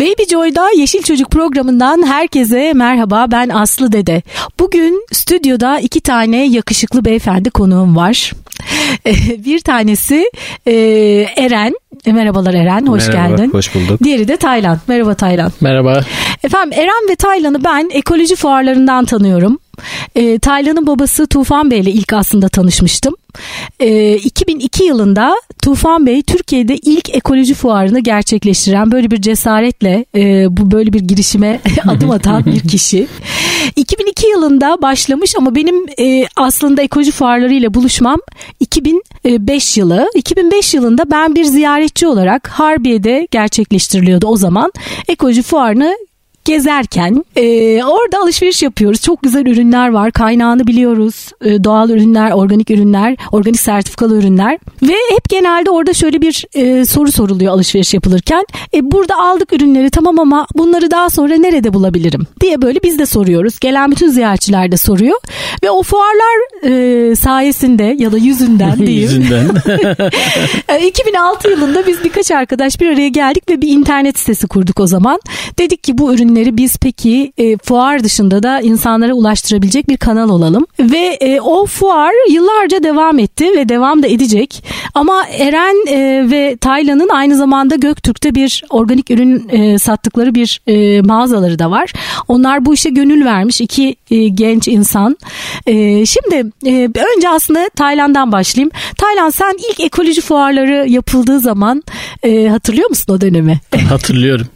Baby Joy'da Yeşil Çocuk programından herkese merhaba ben Aslı Dede. Bugün stüdyoda iki tane yakışıklı beyefendi konuğum var. Bir tanesi e, Eren. Merhabalar Eren, hoş Merhaba, geldin. hoş bulduk. Diğeri de Taylan. Merhaba Taylan. Merhaba. Efendim Eren ve Taylan'ı ben ekoloji fuarlarından tanıyorum. E, Taylan'ın babası Tufan Bey ile ilk aslında tanışmıştım. E, 2002 yılında Tufan Bey Türkiye'de ilk ekoloji fuarını gerçekleştiren böyle bir cesaretle e, bu böyle bir girişime adım atan bir kişi. 2002 yılında başlamış ama benim e, aslında ekoloji fuarlarıyla buluşmam 2005 yılı. 2005 yılında ben bir ziyaretçi olarak Harbiye'de gerçekleştiriliyordu o zaman. Ekoloji fuarını gezerken e, orada alışveriş yapıyoruz. Çok güzel ürünler var. Kaynağını biliyoruz. E, doğal ürünler, organik ürünler, organik sertifikalı ürünler. Ve hep genelde orada şöyle bir e, soru soruluyor alışveriş yapılırken. E, burada aldık ürünleri tamam ama bunları daha sonra nerede bulabilirim diye böyle biz de soruyoruz. Gelen bütün ziyaretçiler de soruyor. Ve o fuarlar e, sayesinde ya da yüzünden diyeyim. Yüzünden. 2006 yılında biz birkaç arkadaş bir araya geldik ve bir internet sitesi kurduk o zaman. Dedik ki bu ürünleri biz peki e, fuar dışında da insanlara ulaştırabilecek bir kanal olalım. Ve e, o fuar yıllarca devam etti ve devam da edecek. Ama Eren e, ve Taylan'ın aynı zamanda Göktürk'te bir organik ürün e, sattıkları bir e, mağazaları da var. Onlar bu işe gönül vermiş iki e, genç insan. E, şimdi e, önce aslında Tayland'dan başlayayım. Tayland sen ilk ekoloji fuarları yapıldığı zaman e, hatırlıyor musun o dönemi? Hatırlıyorum.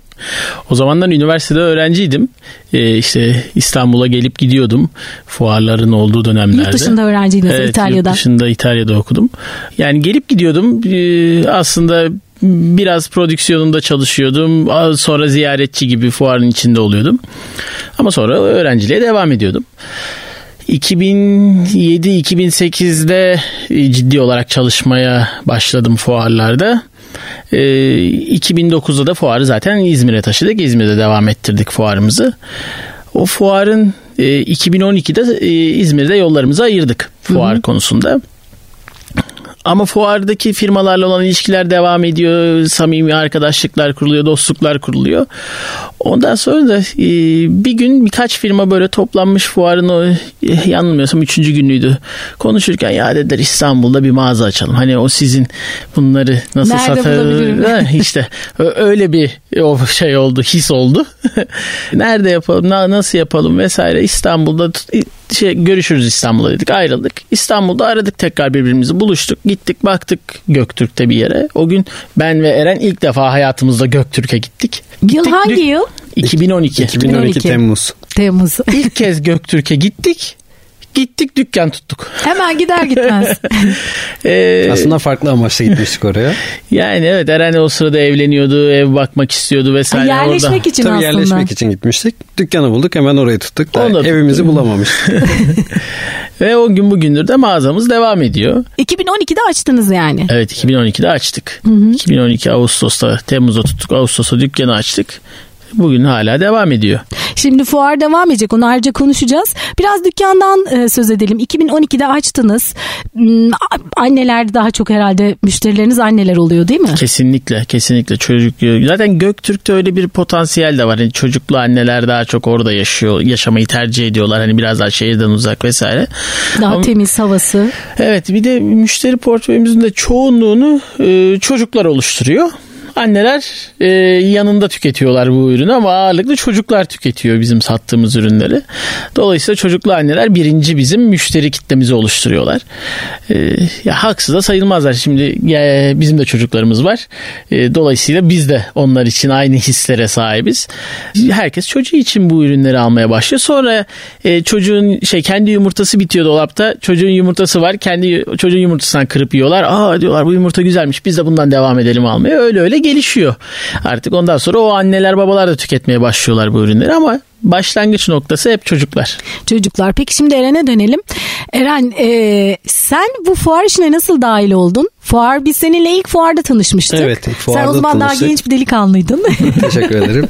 O zamanlar üniversitede öğrenciydim. Ee, işte İstanbul'a gelip gidiyordum fuarların olduğu dönemlerde. Yurt dışında öğrenciydin sen evet, İtalya'da. Yurt dışında İtalya'da okudum. Yani gelip gidiyordum. Ee, aslında biraz prodüksiyonunda çalışıyordum. Sonra ziyaretçi gibi fuarın içinde oluyordum. Ama sonra öğrenciliğe devam ediyordum. 2007-2008'de ciddi olarak çalışmaya başladım fuarlarda. Ee, 2009'da da fuarı zaten İzmir'e taşıdık. İzmir'de devam ettirdik fuarımızı. O fuarın e, 2012'de e, İzmir'de yollarımızı ayırdık fuar Hı-hı. konusunda. Ama fuardaki firmalarla olan ilişkiler devam ediyor. Samimi arkadaşlıklar kuruluyor, dostluklar kuruluyor. Ondan sonra da e, bir gün birkaç firma böyle toplanmış fuarın o e, yanılmıyorsam üçüncü günüydü. Konuşurken ya dediler İstanbul'da bir mağaza açalım. Hani o sizin bunları nasıl satar? işte öyle bir o şey oldu, his oldu. Nerede yapalım, nasıl yapalım vesaire İstanbul'da şey, görüşürüz İstanbul'da dedik ayrıldık. İstanbul'da aradık tekrar birbirimizi buluştuk. Gittik baktık Göktürk'te bir yere. O gün ben ve Eren ilk defa hayatımızda Göktürk'e gittik. gittik Yıl hangi yıl? 2012. 2012 Temmuz. Temmuz. İlk kez Göktürk'e gittik. Gittik dükkan tuttuk. Hemen gider gitmez. ee, Aslında farklı amaçla gitmiştik oraya. Yani evet Eren o sırada evleniyordu, ev bakmak istiyordu vesaire. Yerleşmek orada. için Tabii aslında. yerleşmek için gitmiştik. Dükkanı bulduk hemen orayı tuttuk. Da evimizi bulamamıştık. Ve o gün bugündür de mağazamız devam ediyor. 2012'de açtınız yani. Evet 2012'de açtık. Hı hı. 2012 Ağustos'ta Temmuz'da tuttuk. Ağustos'ta dükkanı açtık bugün hala devam ediyor. Şimdi fuar devam edecek onu ayrıca konuşacağız. Biraz dükkandan e, söz edelim. 2012'de açtınız. Hmm, anneler daha çok herhalde müşterileriniz anneler oluyor değil mi? Kesinlikle kesinlikle çocuk. Zaten Göktürk'te öyle bir potansiyel de var. Yani çocuklu anneler daha çok orada yaşıyor. Yaşamayı tercih ediyorlar. Hani biraz daha şehirden uzak vesaire. Daha Ama, temiz havası. Evet bir de müşteri portföyümüzün de çoğunluğunu e, çocuklar oluşturuyor. Anneler e, yanında tüketiyorlar bu ürünü ama ağırlıklı çocuklar tüketiyor bizim sattığımız ürünleri. Dolayısıyla çocuklu anneler birinci bizim müşteri kitlemizi oluşturuyorlar. E, ya haksız da sayılmazlar. Şimdi ya, bizim de çocuklarımız var. E, dolayısıyla biz de onlar için aynı hislere sahibiz. Herkes çocuğu için bu ürünleri almaya başlıyor. Sonra e, çocuğun şey kendi yumurtası bitiyor dolapta. Çocuğun yumurtası var. Kendi çocuğun yumurtasından kırıp yiyorlar. Aa diyorlar bu yumurta güzelmiş. Biz de bundan devam edelim almaya. Öyle öyle gelişiyor. Artık ondan sonra o anneler babalar da tüketmeye başlıyorlar bu ürünleri ama başlangıç noktası hep çocuklar. Çocuklar. Peki şimdi Eren'e dönelim. Eren e, sen bu fuar işine nasıl dahil oldun? Fuar biz seninle ilk fuarda tanışmıştık. Evet ilk fuarda Sen o zaman tanıştık. daha genç bir delikanlıydın. Teşekkür ederim.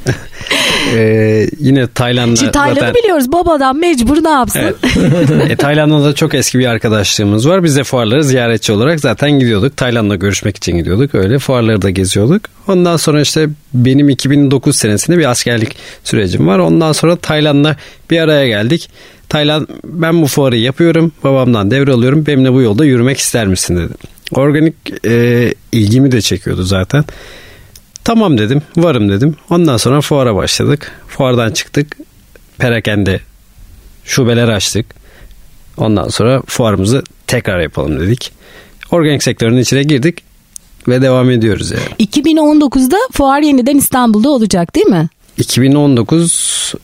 Ee, yine Tayland'da Şimdi Tayland'ı zaten... biliyoruz. Babadan mecbur ne yapsın? Evet. e, Tayland'da da çok eski bir arkadaşlığımız var. Biz de fuarları ziyaretçi olarak zaten gidiyorduk. Tayland'da görüşmek için gidiyorduk. Öyle fuarları da geziyorduk. Ondan sonra işte benim 2009 senesinde bir askerlik sürecim var. Ondan sonra Tayland'da bir araya geldik. Tayland ben bu fuarı yapıyorum. Babamdan devralıyorum. Benimle bu yolda yürümek ister misin dedi. Organik e, ilgimi de çekiyordu zaten. Tamam dedim. Varım dedim. Ondan sonra fuara başladık. Fuardan çıktık. Perakende şubeler açtık. Ondan sonra fuarımızı tekrar yapalım dedik. Organik sektörünün içine girdik ve devam ediyoruz yani. 2019'da fuar yeniden İstanbul'da olacak değil mi? 2019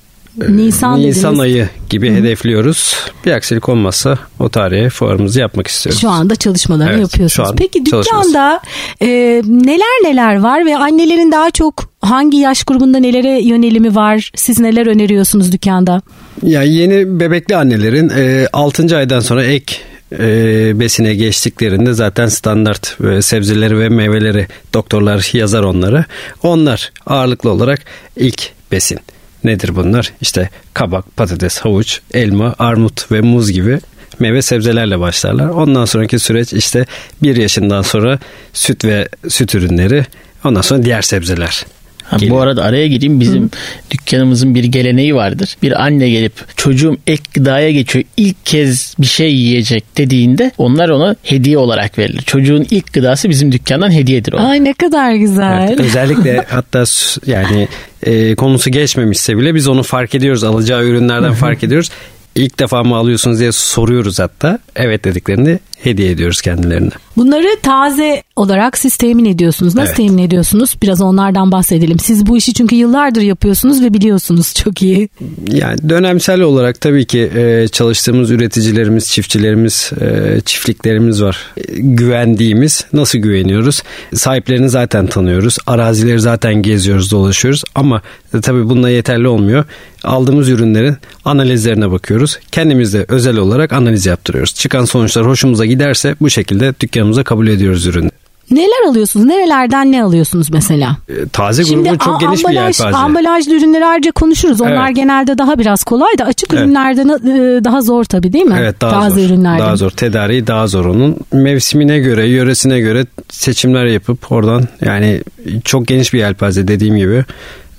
Nisan, Nisan ayı gibi Hı-hı. hedefliyoruz. Bir aksilik olmazsa o tarihe fuarımızı yapmak istiyoruz. Şu anda çalışmalarını evet, yapıyorsunuz. Peki dükkanda e, neler neler var ve annelerin daha çok hangi yaş grubunda nelere yönelimi var? Siz neler öneriyorsunuz dükkanda? Ya yeni bebekli annelerin e, 6. aydan sonra ek e, besine geçtiklerinde zaten standart e, sebzeleri ve meyveleri doktorlar yazar onları. Onlar ağırlıklı olarak ilk besin. Nedir bunlar? İşte kabak, patates, havuç, elma, armut ve muz gibi meyve sebzelerle başlarlar. Ondan sonraki süreç işte bir yaşından sonra süt ve süt ürünleri ondan sonra diğer sebzeler. Ha, bu arada araya gireyim bizim Hı. dükkanımızın bir geleneği vardır. Bir anne gelip çocuğum ek gıdaya geçiyor ilk kez bir şey yiyecek dediğinde onlar ona hediye olarak verilir. Çocuğun ilk gıdası bizim dükkandan hediyedir o. Ay ne kadar güzel. Evet, özellikle hatta yani e, konusu geçmemişse bile biz onu fark ediyoruz. Alacağı ürünlerden fark ediyoruz ilk defa mı alıyorsunuz diye soruyoruz hatta. Evet dediklerini hediye ediyoruz kendilerine. Bunları taze olarak siz temin ediyorsunuz. Nasıl evet. temin ediyorsunuz? Biraz onlardan bahsedelim. Siz bu işi çünkü yıllardır yapıyorsunuz ve biliyorsunuz çok iyi. Yani dönemsel olarak tabii ki e, çalıştığımız üreticilerimiz, çiftçilerimiz, e, çiftliklerimiz var. E, güvendiğimiz, nasıl güveniyoruz? Sahiplerini zaten tanıyoruz. Arazileri zaten geziyoruz, dolaşıyoruz. Ama tabii bununla yeterli olmuyor. Aldığımız ürünlerin analizlerine bakıyoruz. Kendimiz de özel olarak analiz yaptırıyoruz. Çıkan sonuçlar hoşumuza giderse bu şekilde dükkanımıza kabul ediyoruz ürünü. Neler alıyorsunuz? Nerelerden ne alıyorsunuz mesela? E, taze Şimdi grubu çok geniş ambalaj, bir yelpaze. Ambalajlı ürünleri ayrıca konuşuruz. Onlar evet. genelde daha biraz kolay da açık evet. ürünlerden e, daha zor tabii değil mi? Evet daha taze zor. Ürünlerden. Daha zor. Tedariği daha zor onun. Mevsimine göre, yöresine göre seçimler yapıp oradan yani çok geniş bir yelpaze dediğim gibi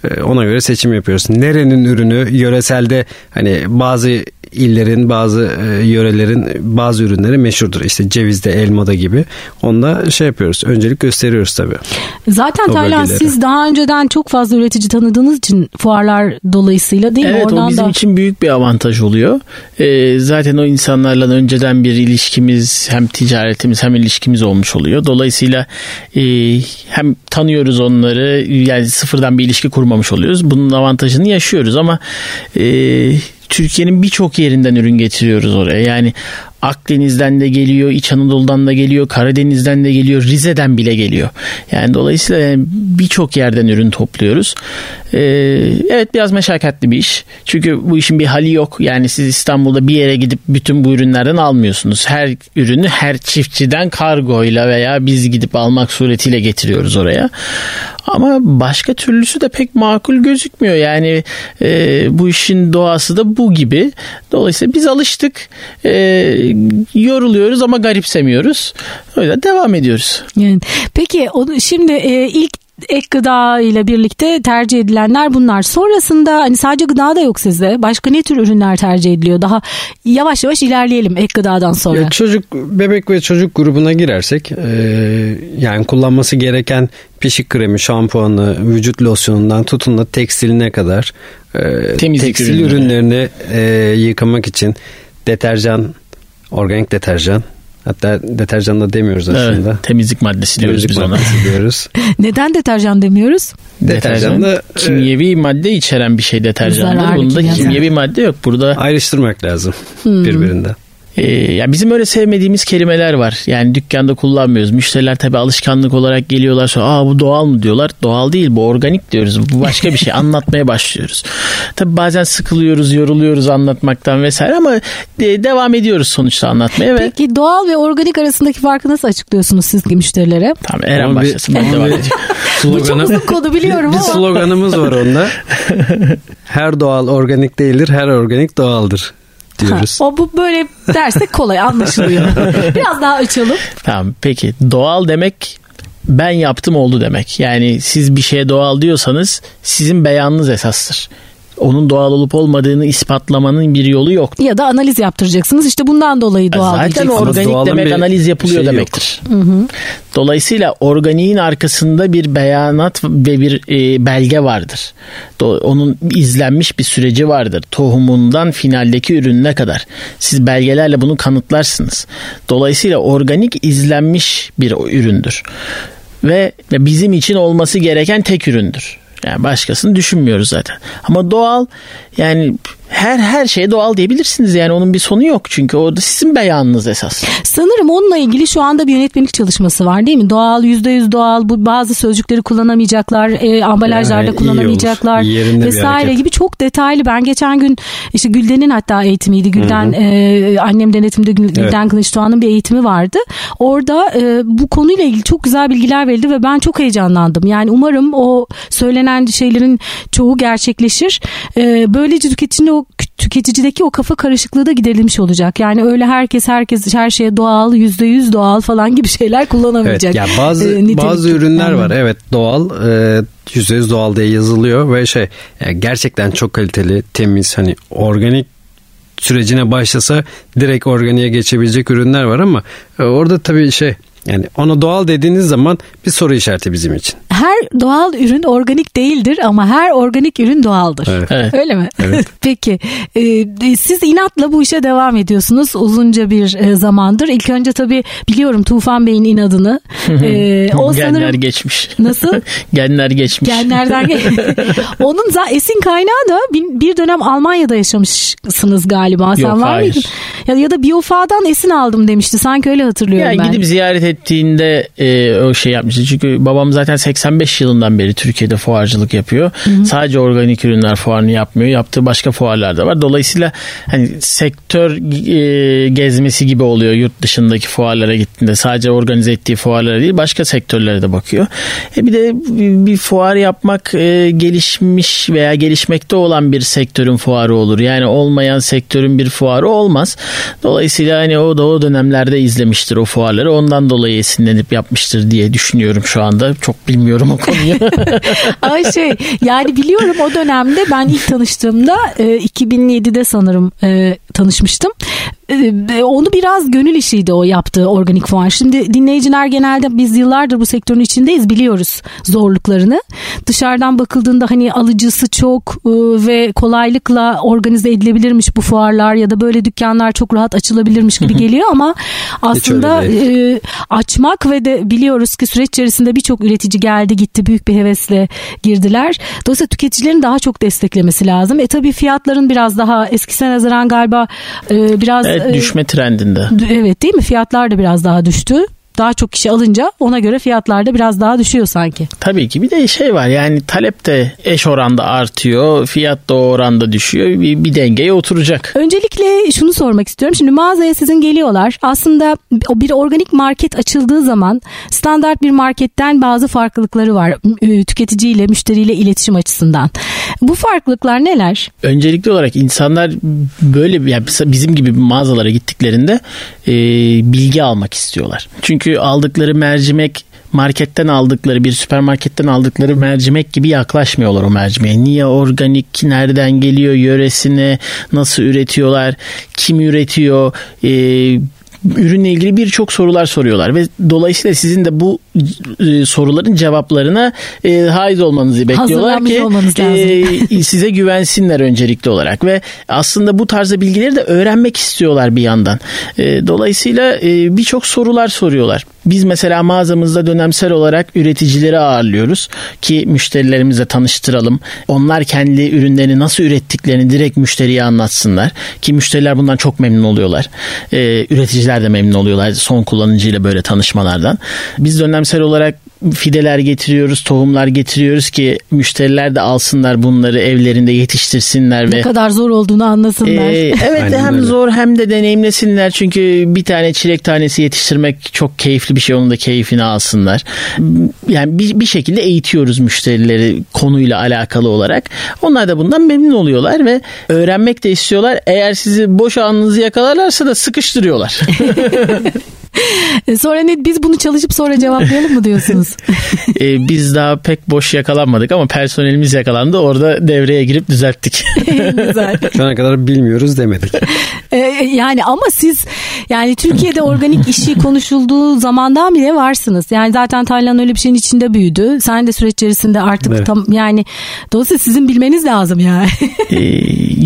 e, ona göre seçim yapıyoruz. Nerenin ürünü yöreselde hani bazı illerin bazı e, yörelerin bazı ürünleri meşhurdur. İşte cevizde, elmada gibi. Onda şey yapıyoruz. Öncelik gösteriyoruz tabii. Zaten Taylan siz daha önceden çok fazla üretici tanıdığınız için fuarlar dolayısıyla değil evet, mi? Evet o bizim da... için büyük bir avantaj oluyor. Ee, zaten o insanlarla önceden bir ilişkimiz hem ticaretimiz hem ilişkimiz olmuş oluyor. Dolayısıyla e, hem tanıyoruz onları yani sıfırdan bir ilişki kurmamış oluyoruz. Bunun avantajını yaşıyoruz ama e, Türkiye'nin birçok yerinden ürün getiriyoruz oraya. Yani Akdeniz'den de geliyor, İç Anadolu'dan da geliyor, Karadeniz'den de geliyor, Rize'den bile geliyor. Yani dolayısıyla yani birçok yerden ürün topluyoruz. Ee, evet biraz meşakkatli bir iş. Çünkü bu işin bir hali yok. Yani siz İstanbul'da bir yere gidip bütün bu ürünlerden almıyorsunuz. Her ürünü her çiftçiden kargoyla veya biz gidip almak suretiyle getiriyoruz oraya. Ama başka türlüsü de pek makul gözükmüyor. Yani e, bu işin doğası da bu gibi. Dolayısıyla biz alıştık. E, yoruluyoruz ama garipsemiyoruz. Öyle devam ediyoruz. Yani, peki onu şimdi e, ilk ek gıda ile birlikte tercih edilenler bunlar. Sonrasında hani sadece gıda da yok sizde. Başka ne tür ürünler tercih ediliyor? Daha yavaş yavaş ilerleyelim ek gıdadan sonra. Ya çocuk bebek ve çocuk grubuna girersek e, yani kullanması gereken pişik kremi, şampuanı, vücut losyonundan tutun da tekstiline kadar e, tekstil ürünleri. ürünlerini e, yıkamak için deterjan, organik deterjan Hatta deterjan da demiyoruz aslında. Evet, temizlik maddesi diyoruz temizlik biz maddesi ona. diyoruz. Neden deterjan demiyoruz? Deterjan da kimyevi e, madde içeren bir şey deterjandır. Bunda kimyevi madde yok. Burada ayrıştırmak lazım hmm. birbirinden. Ee, ya bizim öyle sevmediğimiz kelimeler var. Yani dükkanda kullanmıyoruz. Müşteriler tabii alışkanlık olarak geliyorlar sonra aa bu doğal mı diyorlar. Doğal değil bu organik diyoruz. Bu başka bir şey. Anlatmaya başlıyoruz. Tabii bazen sıkılıyoruz, yoruluyoruz anlatmaktan vesaire ama de- devam ediyoruz sonuçta anlatmaya ve Peki doğal ve organik arasındaki farkı nasıl açıklıyorsunuz siz müşterilere? tamam Eren bir- başlasın ben ama devam bir- edeceğim. Bu çok uzun konu biliyorum bir ama. sloganımız var onda. Her doğal organik değildir, her organik doğaldır diyoruz. Ha, o bu böyle dersek kolay anlaşılıyor. Biraz daha açalım. Tamam peki doğal demek ben yaptım oldu demek. Yani siz bir şeye doğal diyorsanız sizin beyanınız esastır. Onun doğal olup olmadığını ispatlamanın bir yolu yok. Ya da analiz yaptıracaksınız. İşte bundan dolayı doğal Zaten diyeceksiniz. Organik doğalın demek analiz yapılıyor şeyi yok. demektir. Dolayısıyla organiğin arkasında bir beyanat ve bir e, belge vardır. Do- onun izlenmiş bir süreci vardır. Tohumundan finaldeki ürününe kadar. Siz belgelerle bunu kanıtlarsınız. Dolayısıyla organik izlenmiş bir üründür. Ve ve bizim için olması gereken tek üründür. Yani başkasını düşünmüyoruz zaten. Ama doğal yani her her şey doğal diyebilirsiniz. Yani onun bir sonu yok. Çünkü orada sizin beyanınız esas. Sanırım onunla ilgili şu anda bir yönetmelik çalışması var değil mi? Doğal, yüzde yüz doğal, bu bazı sözcükleri kullanamayacaklar, e, ambalajlarda Yani kullanamayacaklar olur. Vesaire gibi çok detaylı. Ben geçen gün işte Gülden'in hatta eğitimiydi. Gülden e, annem denetimde Gül- Gülden Kılıçdoğan'ın bir eğitimi vardı. Orada e, bu konuyla ilgili çok güzel bilgiler verildi ve ben çok heyecanlandım. Yani umarım o söylenen şeylerin çoğu gerçekleşir. E, böylece tüketicinin o tüketicideki o kafa karışıklığı da giderilmiş olacak. Yani öyle herkes herkes her şeye doğal, yüzde yüz doğal falan gibi şeyler Evet, kullanamayacak. ya bazı E, nitelik- bazı ürünler var. Evet doğal, e, %100 doğal diye yazılıyor ve şey yani gerçekten çok kaliteli, temiz hani organik sürecine başlasa direkt organiğe geçebilecek ürünler var ama e, orada tabii şey yani ona doğal dediğiniz zaman bir soru işareti bizim için. Her doğal ürün organik değildir ama her organik ürün doğaldır. Evet. Evet. Öyle mi? Evet. Peki. e, siz inatla bu işe devam ediyorsunuz uzunca bir e, zamandır. İlk önce tabii biliyorum Tufan Bey'in inadını. E, o Genler sanırım geçmiş. Nasıl? Genler geçmiş. genlerden Onun za- esin kaynağı da bir, dönem Almanya'da yaşamışsınız galiba. Sen Yok, var hayır. mıydın? Ya, ya da Biofa'dan esin aldım demişti. Sanki öyle hatırlıyorum Ya ben. gidip ziyaret ettiğinde e, o şey yapmıştı. Çünkü babam zaten 85 yılından beri Türkiye'de fuarcılık yapıyor. Sadece organik ürünler fuarını yapmıyor. Yaptığı başka fuarlar da var. Dolayısıyla hani sektör e, gezmesi gibi oluyor yurt dışındaki fuarlara gittiğinde. Sadece organize ettiği fuarlara değil başka sektörlere de bakıyor. E bir de bir, bir fuar yapmak e, gelişmiş veya gelişmekte olan bir sektörün fuarı olur. Yani olmayan sektörün bir fuarı olmaz. Dolayısıyla hani o da o dönemlerde izlemiştir o fuarları. Ondan dolayı esinlenip yapmıştır diye düşünüyorum şu anda. Çok bilmiyorum o konuyu. Ay şey yani biliyorum o dönemde ben ilk tanıştığımda e, 2007'de sanırım e, tanışmıştım. E, onu biraz gönül işiydi o yaptığı organik fuar. Şimdi dinleyiciler genelde biz yıllardır bu sektörün içindeyiz biliyoruz zorluklarını. Dışarıdan bakıldığında hani alıcısı çok e, ve kolaylıkla organize edilebilirmiş bu fuarlar ya da böyle dükkanlar çok rahat açılabilirmiş gibi geliyor ama aslında e, açmak ve de biliyoruz ki süreç içerisinde birçok üretici geldi gitti büyük bir hevesle girdiler. Dolayısıyla tüketicilerin daha çok desteklemesi lazım. E tabii fiyatların biraz daha eskisine nazaran galiba e, biraz evet e, düşme trendinde. evet değil mi? Fiyatlar da biraz daha düştü. Daha çok kişi alınca ona göre fiyatlar da biraz daha düşüyor sanki. Tabii ki bir de şey var yani talep de eş oranda artıyor. Fiyat da o oranda düşüyor. Bir, bir dengeye oturacak. Öncelikle şunu sormak istiyorum. Şimdi mağazaya sizin geliyorlar. Aslında bir organik market açıldığı zaman standart bir marketten bazı farklılıkları var. Ü- Tüketiciyle, müşteriyle iletişim açısından. Bu farklılıklar neler? Öncelikli olarak insanlar böyle yani bizim gibi mağazalara gittiklerinde e, bilgi almak istiyorlar. Çünkü aldıkları mercimek marketten aldıkları bir süpermarketten aldıkları mercimek gibi yaklaşmıyorlar o mercimeğe. Niye organik, nereden geliyor, yöresine, nasıl üretiyorlar, kim üretiyor, e, ürünle ilgili birçok sorular soruyorlar ve dolayısıyla sizin de bu e, soruların cevaplarına e, haiz olmanızı bekliyorlar ki olmanız lazım. e, size güvensinler öncelikli olarak ve aslında bu tarzda bilgileri de öğrenmek istiyorlar bir yandan. E, dolayısıyla e, birçok sorular soruyorlar. Biz mesela mağazamızda dönemsel olarak üreticileri ağırlıyoruz ki müşterilerimizle tanıştıralım. Onlar kendi ürünlerini nasıl ürettiklerini direkt müşteriye anlatsınlar ki müşteriler bundan çok memnun oluyorlar. Ee, üreticiler de memnun oluyorlar son kullanıcıyla böyle tanışmalardan. Biz dönemsel olarak fideler getiriyoruz, tohumlar getiriyoruz ki müşteriler de alsınlar bunları evlerinde yetiştirsinler Ne ve kadar zor olduğunu anlasınlar. ee, evet Aynen hem öyle. zor hem de deneyimlesinler çünkü bir tane çilek tanesi yetiştirmek çok keyifli bir şey onun da keyfini alsınlar. Yani bir, bir şekilde eğitiyoruz müşterileri konuyla alakalı olarak. Onlar da bundan memnun oluyorlar ve öğrenmek de istiyorlar. Eğer sizi boş anınızı yakalarlarsa da sıkıştırıyorlar. E, Sonra ne biz bunu çalışıp sonra cevaplayalım mı diyorsunuz? Ee, biz daha pek boş yakalanmadık ama personelimiz yakalandı. Orada devreye girip düzelttik. Güzel. Şu ana kadar bilmiyoruz demedik. E, yani ama siz yani Türkiye'de organik işi konuşulduğu zamandan bile varsınız. Yani zaten Taylan öyle bir şeyin içinde büyüdü. Sen de süreç içerisinde artık Evet. tam yani dolayısıyla sizin bilmeniz lazım yani. Ee,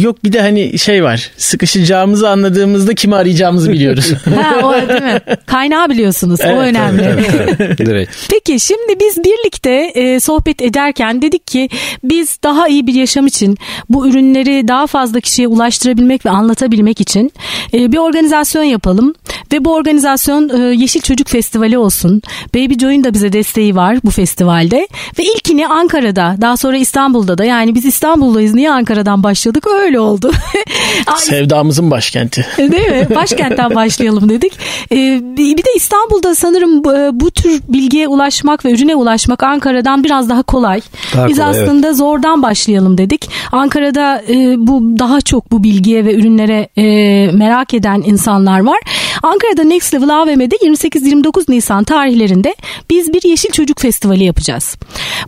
yok bir de hani şey var. Sıkışacağımızı anladığımızda kimi arayacağımızı biliyoruz. ha, o değil mi? Kaynağı biliyorsunuz. o önemli. Evet, evet. Direkt. Peki şimdi biz birlikte e, sohbet ederken dedik ki biz daha iyi bir yaşam için bu ürünleri daha fazla kişiye ulaştırabilmek ve anlatabilmek için e, bir organizasyon yapalım ve bu organizasyon e, Yeşil Çocuk Festivali olsun. Baby Joy'un da bize desteği var bu festivalde ve ilkini Ankara'da daha sonra İstanbul'da da yani biz İstanbul'dayız niye Ankara'dan başladık öyle oldu. Sevdamızın başkenti. Değil mi? Başkentten başlayalım dedik. Ee, bir de İstanbul'da sanırım bu, bu tür bilgiye ulaşmak ve ürüne ulaşmak Ankara'dan biraz daha kolay. Daha Biz kolay, aslında zordan başlayalım dedik. Ankara'da e, bu daha çok bu bilgiye ve ürünlere e, merak eden insanlar var. Ankara'da Next Level AVM'de 28-29 Nisan tarihlerinde biz bir Yeşil Çocuk Festivali yapacağız.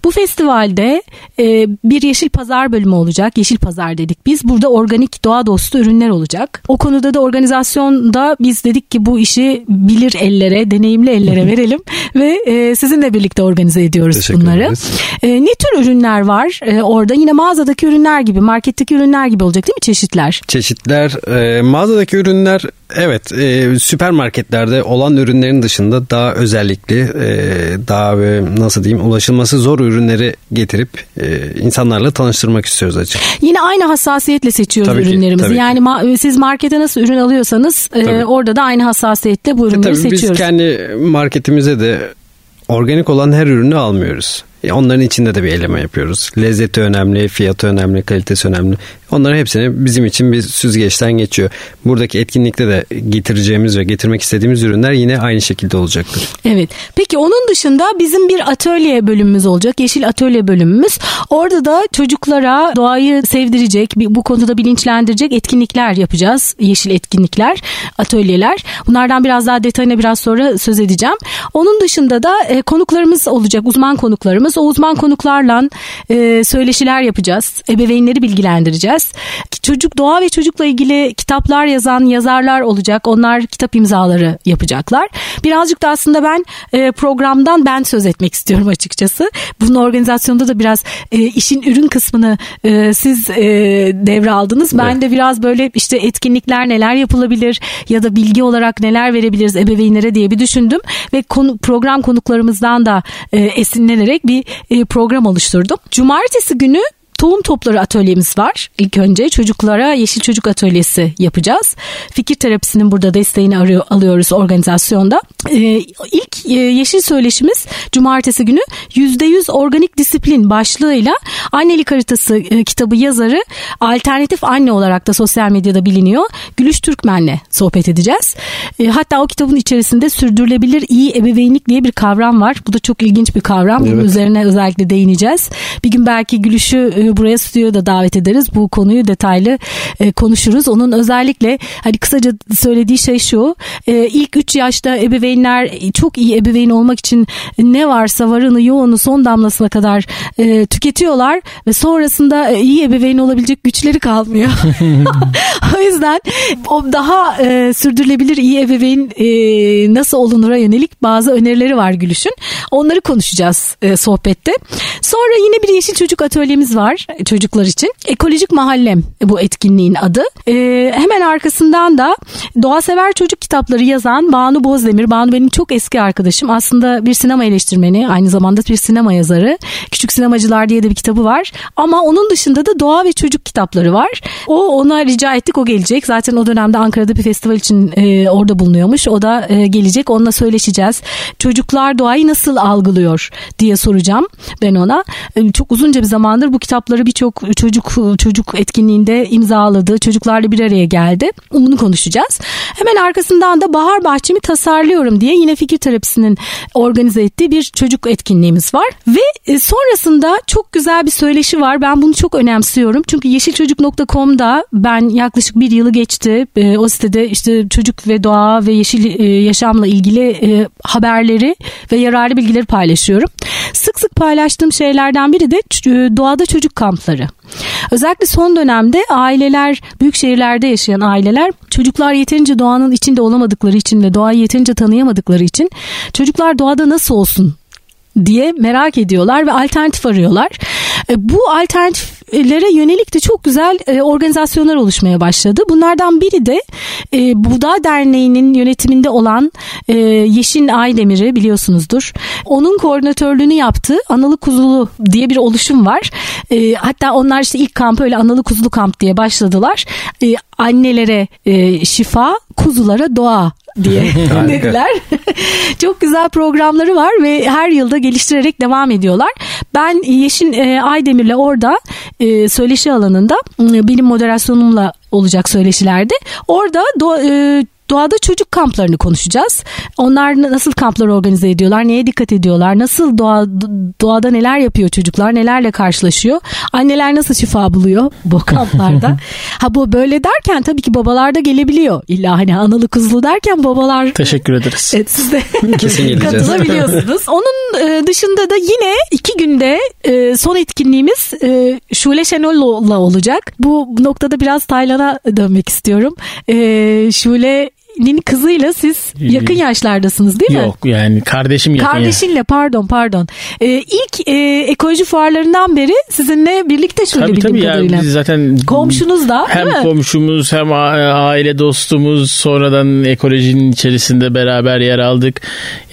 Bu festivalde e, bir Yeşil Pazar bölümü olacak. Yeşil Pazar dedik biz. Burada organik doğa dostu ürünler olacak. O konuda da organizasyonda biz dedik ki bu işi bilir ellere, deneyimli ellere verelim ve e, sizinle birlikte organize ediyoruz Teşekkür bunları. ederiz. E, ne tür ürünler var e, orada? Yine mağazadaki ürünler gibi, marketteki ürünler gibi olacak değil mi çeşitler? Çeşitler, e, mağazadaki ürünler evet e, süpermarketlerde olan ürünlerin dışında daha özellikli, e, daha e, nasıl diyeyim ulaşılması zor ürünleri getirip e, insanlarla tanıştırmak istiyoruz açık. Yine aynı hassasiyetle seçiyoruz Tabii ki, ürünlerimizi. tabii ki. yani ma- siz markete nasıl ürün alıyorsanız e, Tabii. orada da aynı hassasiyetle bu E, ürünleri tabii biz seçiyoruz. kendi marketimize de organik olan her ürünü almıyoruz. E, Onların içinde de bir eleme yapıyoruz. Lezzeti önemli, fiyatı önemli, kalitesi önemli. Onların hepsini bizim için bir süzgeçten geçiyor. Buradaki etkinlikte de getireceğimiz ve getirmek istediğimiz ürünler yine aynı şekilde olacaktır. Evet. Peki onun dışında bizim bir atölye bölümümüz olacak. Yeşil atölye bölümümüz. Orada da çocuklara doğayı sevdirecek, bu konuda bilinçlendirecek etkinlikler yapacağız. Yeşil etkinlikler, atölyeler. Bunlardan biraz daha detayına biraz sonra söz edeceğim. Onun dışında da e, konuklarımız olacak, uzman konuklarımız. O uzman konuklarla e, söyleşiler yapacağız. Ebeveynleri bilgilendireceğiz. Çocuk doğa ve çocukla ilgili kitaplar yazan yazarlar olacak. Onlar kitap imzaları yapacaklar. Birazcık da aslında ben e, programdan ben söz etmek istiyorum açıkçası. Bunun organizasyonda da biraz e, işin ürün kısmını e, siz e, devraldınız. Ben Evet. de biraz böyle işte etkinlikler neler yapılabilir ya da bilgi olarak neler verebiliriz ebeveynlere diye bir düşündüm ve konu, program konuklarımızdan da e, esinlenerek bir e, program oluşturdum. Cumartesi günü Tohum topları atölyemiz var. İlk önce çocuklara yeşil çocuk atölyesi yapacağız. Fikir terapisinin burada desteğini arıyor, alıyoruz organizasyonda. Ee, ilk e, yeşil söyleşimiz cumartesi günü %100 organik disiplin başlığıyla annelik haritası e, kitabı yazarı alternatif anne olarak da sosyal medyada biliniyor. Gülüş Türkmen'le sohbet edeceğiz. E, hatta o kitabın içerisinde sürdürülebilir iyi ebeveynlik diye bir kavram var. Bu da çok ilginç bir kavram. Bunun Evet. üzerine özellikle değineceğiz. Bir gün belki Gülüş'ü e, buraya stüdyoya da davet ederiz. Bu konuyu detaylı e, konuşuruz. Onun özellikle hani kısaca söylediği şey şu. E, ilk 3 yaşta ebeveynler e, çok iyi ebeveyn olmak için ne varsa varını yoğunu son damlasına kadar e, tüketiyorlar ve sonrasında e, iyi ebeveyn olabilecek güçleri kalmıyor. o yüzden o daha e, sürdürülebilir iyi ebeveyn e, nasıl olunura yönelik bazı önerileri var Gülüş'ün. Onları konuşacağız e, sohbette. Sonra yine bir Yeşil Çocuk Atölyemiz var çocuklar için. Ekolojik Mahallem bu etkinliğin adı. E, hemen arkasından da Doğa Sever Çocuk kitapları yazan Banu Bozdemir. Banu benim çok eski arkadaşım. Aslında bir sinema eleştirmeni. Aynı zamanda bir sinema yazarı. Küçük Sinemacılar diye de bir kitabı var. Ama onun dışında da doğa ve çocuk kitapları var. O ona rica ettik o gelecek. Zaten o dönemde Ankara'da bir festival için e, orada bulunuyormuş. O da e, gelecek. Onunla söyleşeceğiz. Çocuklar doğayı nasıl algılıyor diye soracağım ben ona. E, çok uzunca bir zamandır bu kitapları birçok çocuk çocuk etkinliğinde imzaladı. Çocuklarla bir araya geldi. Bunu konuşacağız. Hemen arkasından da Bahar Bahçemi tasarlıyorum diye yine fikir terapisinin organize ettiği bir çocuk etkinliğimiz var. Ve e, sonrasında çok güzel bir söyleşi var. Ben bunu çok önemsiyorum. Çünkü yeşilçocuk.com'da ben yaklaşık bir yılı geçti. E, o sitede işte çocuk ve doğa ve yeşil e, yaşamla ilgili haberleri ve yararlı bilgileri paylaşıyorum. Sık sık paylaştığım şeylerden biri de doğada çocuk kampları. Özellikle son dönemde aileler, büyük şehirlerde yaşayan aileler çocuklar yeterince doğanın içinde olamadıkları için ve doğayı yeterince tanıyamadıkları için çocuklar doğada nasıl olsun diye merak ediyorlar ve alternatif arıyorlar. E, bu alternatiflere yönelik de çok güzel e, organizasyonlar oluşmaya başladı. Bunlardan biri de e, Buğda Derneği'nin yönetiminde olan Yeşin Aydemir'i biliyorsunuzdur. Onun koordinatörlüğünü yaptığı Analı Kuzulu diye bir oluşum var. Hatta onlar işte ilk kampı öyle Analı Kuzulu kamp diye başladılar. Annelere şifa, kuzulara doğa diye dediler. Çok güzel programları var ve her yılda geliştirerek devam ediyorlar. Ben Yeşin e, Aydemir'le orada e, söyleşi alanında benim moderasyonumla olacak söyleşilerde. Orada do, e, doğada çocuk kamplarını konuşacağız. Onlar nasıl kamplar organize ediyorlar, neye dikkat ediyorlar, nasıl doğa, doğada neler yapıyor çocuklar, nelerle karşılaşıyor, anneler nasıl şifa buluyor bu kamplarda. ha bu böyle derken tabii ki babalar da gelebiliyor. İlla hani analı kuzlu derken babalar... Teşekkür ederiz. Evet siz de katılabiliyorsunuz. Onun e, dışında da yine iki günde e, son etkinliğimiz e, Şule Şenol'la olacak. Bu noktada biraz Taylan'a dönmek istiyorum. Şule Nin kızıyla siz yakın yaşlardasınız değil mi? Yok yani kardeşim yakın. Kardeşinle pardon pardon. Ee, ilk e, ekoloji fuarlarından beri sizinle birlikte şöyle tabii, bildiğim tabii kadarıyla. Ya, biz zaten komşunuz da hem mi? komşumuz hem aile dostumuz sonradan ekolojinin içerisinde beraber yer aldık.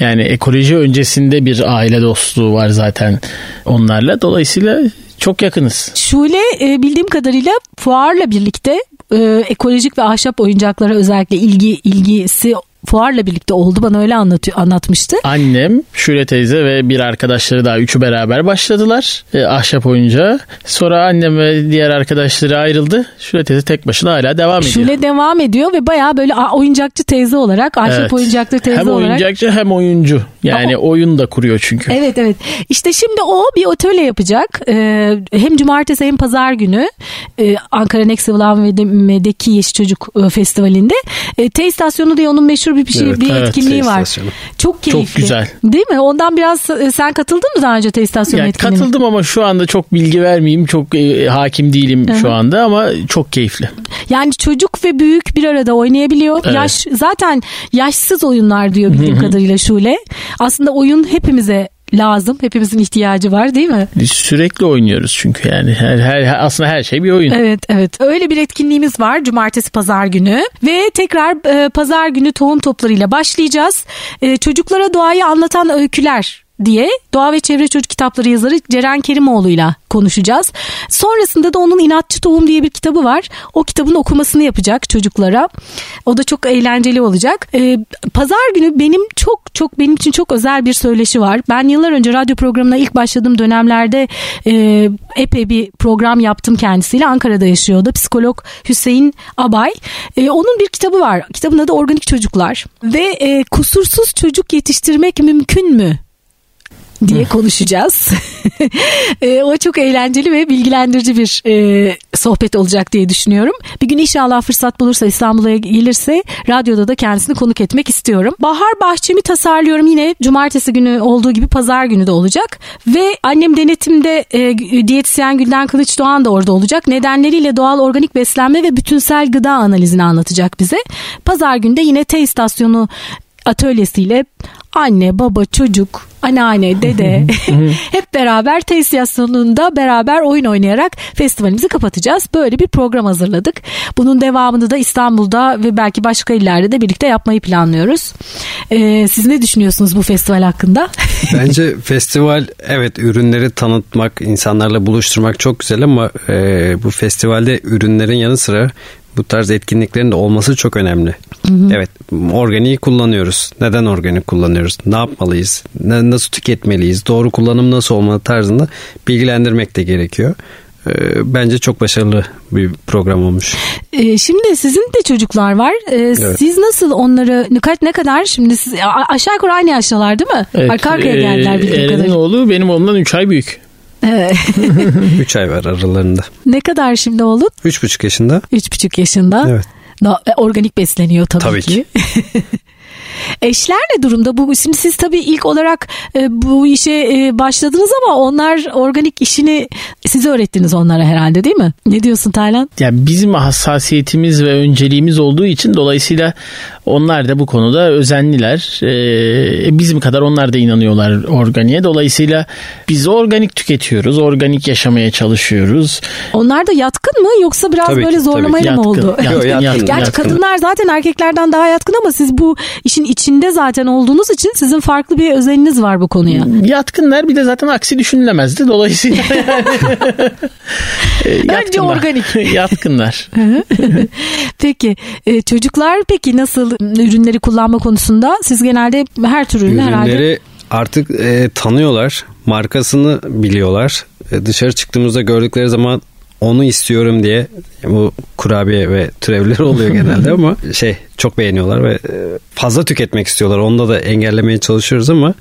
Yani ekoloji öncesinde bir aile dostluğu var zaten onlarla. Dolayısıyla çok yakınız. Şule e, bildiğim kadarıyla fuarla birlikte e, ekolojik ve ahşap oyuncaklara özellikle ilgi ilgisi fuarla birlikte oldu. Bana öyle anlatıyor, anlatmıştı. Annem, Şule teyze ve bir arkadaşları daha üçü beraber başladılar. E, ahşap oyuncağı. Sonra annem ve diğer arkadaşları ayrıldı. Şule teyze tek başına hala devam ediyor. Şule devam ediyor ve baya böyle oyuncakçı teyze olarak, ahşap evet. oyuncakçı teyze hem olarak. Hem oyuncakçı hem oyuncu. Yani o, oyun da kuruyor çünkü. Evet evet. İşte şimdi o bir atölye yapacak. Ee, hem cumartesi hem pazar günü e, Ankara Next Level Yeşil Çocuk e, Festivali'nde. E, T istasyonu diye onun meşhur bir şey evet, bir evet, etkinliği var. Çok keyifli. Çok güzel. Değil mi? Ondan biraz e, sen katıldın mı daha önce T istasyonu yani etkinliğine? Katıldım ama şu anda çok bilgi vermeyeyim. Çok e, hakim değilim Hı-hı. şu anda ama çok keyifli. Yani çocuk ve büyük bir arada oynayabiliyor. Evet. Yaş zaten yaşsız oyunlar diyor bildiğim Hı-hı. kadarıyla Şule. Aslında oyun hepimize lazım. Hepimizin ihtiyacı var değil mi? Biz sürekli oynuyoruz çünkü yani her, her aslında her şey bir oyun. Evet evet. Öyle bir etkinliğimiz var cumartesi pazar günü ve tekrar e, pazar günü tohum toplarıyla başlayacağız. E, çocuklara doğayı anlatan öyküler diye Doğa ve Çevre Çocuk Kitapları yazarı Ceren Kerimoğlu'yla konuşacağız. Sonrasında da onun İnatçı Tohum diye bir kitabı var. O kitabın okumasını yapacak çocuklara. O da çok eğlenceli olacak. Ee, Pazar günü benim çok çok benim için çok özel bir söyleşi var. Ben yıllar önce radyo programına ilk başladığım dönemlerde e, epey bir program yaptım kendisiyle. Ankara'da yaşıyordu. Psikolog Hüseyin Abay. E, onun bir kitabı var. Kitabın adı Organik Çocuklar. Ve e, kusursuz çocuk yetiştirmek mümkün mü? Diye konuşacağız. e, o çok eğlenceli ve bilgilendirici bir e, sohbet olacak diye düşünüyorum. Bir gün inşallah fırsat bulursa İstanbul'a gelirse radyoda da kendisini konuk etmek istiyorum. Bahar bahçemi tasarlıyorum yine cumartesi günü olduğu gibi pazar günü de olacak. Ve annem denetimde e, diyetisyen Gülden Kılıç Doğan da orada olacak. Nedenleriyle doğal organik beslenme ve bütünsel gıda analizini anlatacak bize. Pazar günü de yine T istasyonu atölyesiyle anne, baba, çocuk, anneanne, dede hep beraber tesis sonunda beraber oyun oynayarak festivalimizi kapatacağız. Böyle bir program hazırladık. Bunun devamını da İstanbul'da ve belki başka illerde de birlikte yapmayı planlıyoruz. Ee, siz ne düşünüyorsunuz bu festival hakkında? Bence festival evet ürünleri tanıtmak, insanlarla buluşturmak çok güzel ama e, bu festivalde ürünlerin yanı sıra bu tarz etkinliklerin de olması çok önemli. Hı hı. Evet organiği kullanıyoruz. Neden organik kullanıyoruz? Ne yapmalıyız? Ne, nasıl tüketmeliyiz? Doğru kullanım nasıl olmalı tarzında bilgilendirmek de gerekiyor. Ee, bence çok başarılı bir program olmuş. Ee, şimdi sizin de çocuklar var. Ee, evet. Siz nasıl onları kaç ne kadar şimdi siz, aşağı yukarı aynı yaştalar değil mi? Evet, Arka arkaya geldiler bildiğim kadarıyla. oğlu benim oğlumdan 3 ay büyük. 3 ay var aralarında. Ne kadar şimdi oğlun? 3,5 yaşında. 3,5 yaşında. Evet. E, organik besleniyor tabii, tabii ki. ki. Eşler ne durumda? Bu şimdi siz tabii ilk olarak e, bu işe e, başladınız ama onlar organik işini siz öğrettiniz onlara herhalde değil mi? Ne diyorsun Taylan? Ya bizim hassasiyetimiz ve önceliğimiz olduğu için dolayısıyla onlar da bu konuda özenliler. Ee, bizim kadar onlar da inanıyorlar organiğe. Dolayısıyla biz organik tüketiyoruz. Organik yaşamaya çalışıyoruz. Onlar da yatkın mı yoksa biraz tabii böyle ki, zorlamayla mı oldu? Yatkın, yatkın, yatkın, Gerçi yatkın. kadınlar zaten erkeklerden daha yatkın ama siz bu işin içinde zaten olduğunuz için sizin farklı bir özeliniz var bu konuya. Yatkınlar bir de zaten aksi düşünülemezdi. Dolayısıyla yani Önce organik. yatkınlar. peki e, çocuklar peki nasıl ürünleri kullanma konusunda? Siz genelde her tür ürünü Ürünleri herhalde artık e, tanıyorlar. Markasını biliyorlar. E, dışarı çıktığımızda gördükleri zaman onu istiyorum diye bu kurabiye ve türevleri oluyor genelde ama şey çok beğeniyorlar ve e, fazla tüketmek istiyorlar. Onda da engellemeye çalışıyoruz ama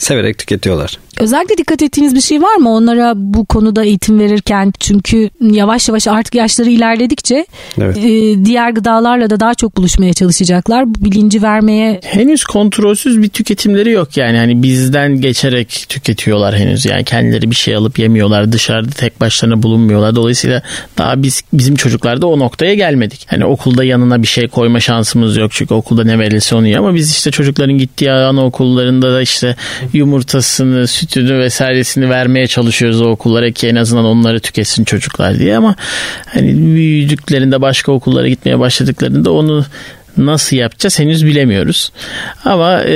severek tüketiyorlar. Özellikle dikkat ettiğiniz bir şey var mı onlara bu konuda eğitim verirken? Çünkü yavaş yavaş artık yaşları ilerledikçe evet. e, diğer gıdalarla da daha çok buluşmaya çalışacaklar. Bu bilinci vermeye... Henüz kontrolsüz bir tüketimleri yok yani. Hani bizden geçerek tüketiyorlar henüz. Yani kendileri bir şey alıp yemiyorlar. Dışarıda tek başlarına bulunmuyorlar. Dolayısıyla daha biz bizim çocuklarda o noktaya gelmedik. Hani okulda yanına bir şey koyma şansımız yok. Çünkü okulda ne verilse onu yiyor. Ama biz işte çocukların gittiği anaokullarında da işte yumurtasını, sütünü vesairesini vermeye çalışıyoruz o okullara ki en azından onları tüketsin çocuklar diye ama hani büyüdüklerinde başka okullara gitmeye başladıklarında onu nasıl yapacağız henüz bilemiyoruz. Ama e,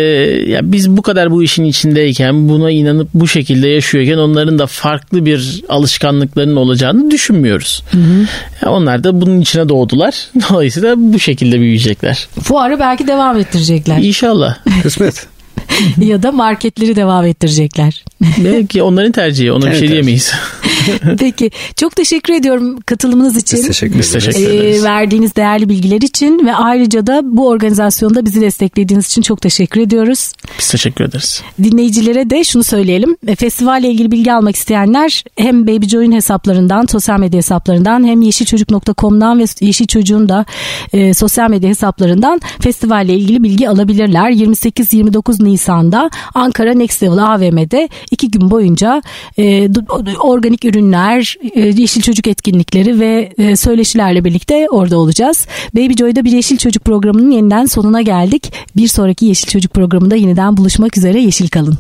ya biz bu kadar bu işin içindeyken buna inanıp bu şekilde yaşıyorken onların da farklı bir alışkanlıklarının olacağını düşünmüyoruz. Hı hı. Ya onlar da bunun içine doğdular. Dolayısıyla bu şekilde büyüyecekler. Fuarı belki devam ettirecekler. İnşallah. Kısmet. ya da marketleri devam ettirecekler. Belki onların tercihi. Ona evet, bir şey diyemeyiz. Peki. Çok teşekkür ediyorum katılımınız için. Biz teşekkür, Biz teşekkür ederiz. Ee, verdiğiniz değerli bilgiler için ve ayrıca da bu organizasyonda bizi desteklediğiniz için çok teşekkür ediyoruz. Biz teşekkür ederiz. Dinleyicilere de şunu söyleyelim. E, festivalle ilgili bilgi almak isteyenler hem Baby Joy'un hesaplarından, sosyal medya hesaplarından hem yeşilçocuk.com'dan ve Yeşil Çocuğun da e, sosyal medya hesaplarından festivalle ilgili bilgi alabilirler. 28-29 Nisan'da Ankara Next Level AVM'de iki gün boyunca e, organik ürünler, e, Yeşil Çocuk etkinlikleri ve e, söyleşilerle birlikte orada olacağız. Baby Joy'da bir Yeşil Çocuk programının yeniden sonuna geldik. Bir sonraki Yeşil Çocuk programında yeniden buluşmak üzere. Yeşil kalın.